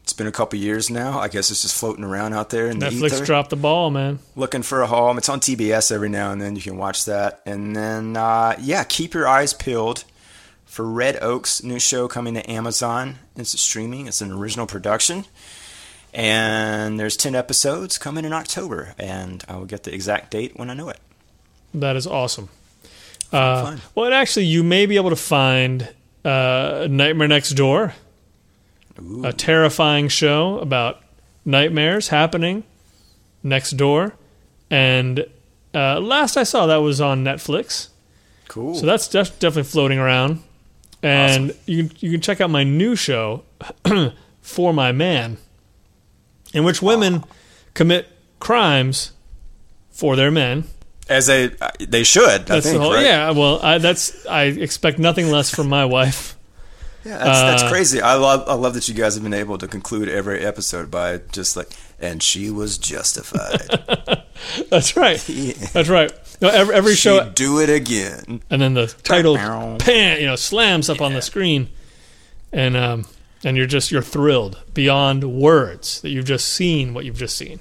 it's been a couple years now. I guess it's just floating around out there in the
Netflix
ether,
dropped the ball, man.
looking for a home. It's on TBS every now and then. You can watch that, and then uh, yeah, keep your eyes peeled for Red Oak's new show coming to Amazon. It's streaming. It's an original production, and there's ten episodes coming in October, and I will get the exact date when I know it.
That is awesome. Uh, well, and actually, you may be able to find uh, Nightmare Next Door, a terrifying show about nightmares happening next door. And uh, last I saw, that was on Netflix.
Cool.
So that's def- definitely floating around. And you can you can check out my new show, [clears throat] For My Man, in which women commit crimes for their men.
As they they should. I
That's
think.
the whole,
right?
yeah. Well, I, that's I expect nothing less from my wife. [laughs]
Yeah, that's, that's
Uh,
crazy. I love I love that you guys have been able to conclude every episode by just like, and she was justified. [laughs]
That's right. [laughs]
Yeah.
That's right. No, every, every show,
She'd do it again.
and then the title, pan, you know, slams up on the screen, and um, and you're just you're thrilled beyond words that you've just seen what you've just seen.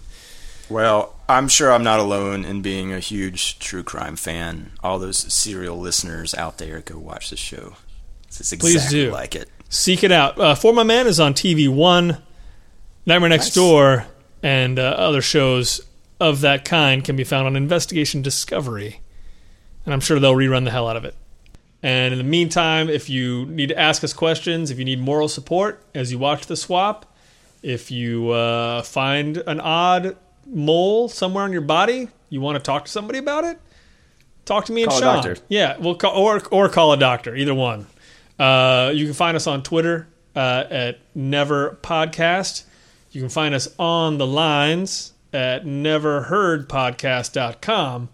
Well, I'm sure I'm not alone in being a huge true crime fan. All those serial listeners out there, go watch the show. It's exactly
Please do.
like it.
Seek it out. Uh, For My Man is on TV One, Nightmare Next
Nice.
Door, and uh, other shows of that kind can be found on Investigation Discovery, and I'm sure they'll rerun the hell out of it. And in the meantime, if you need to ask us questions, if you need moral support as you watch the swap, if you uh, find an odd mole somewhere on your body, you want to talk to somebody about it, talk to me and
Call a
Sean.
doctor.
Yeah, we'll call, or or call a doctor, either one. Uh, you can find us on Twitter uh, at Never Podcast. You can find us on the lines at neverheardpodcast.com.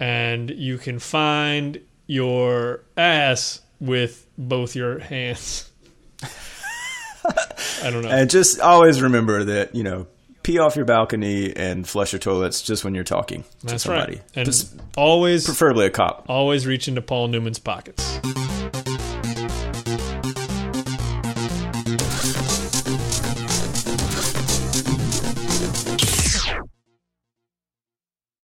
And you can find your ass with both your hands. [laughs] I don't know.
And just always remember that you know, pee off your balcony and flush your toilets just when you're talking to
That's
somebody.
right. And
Just
always,
preferably a cop.
always reach into Paul Newman's pockets.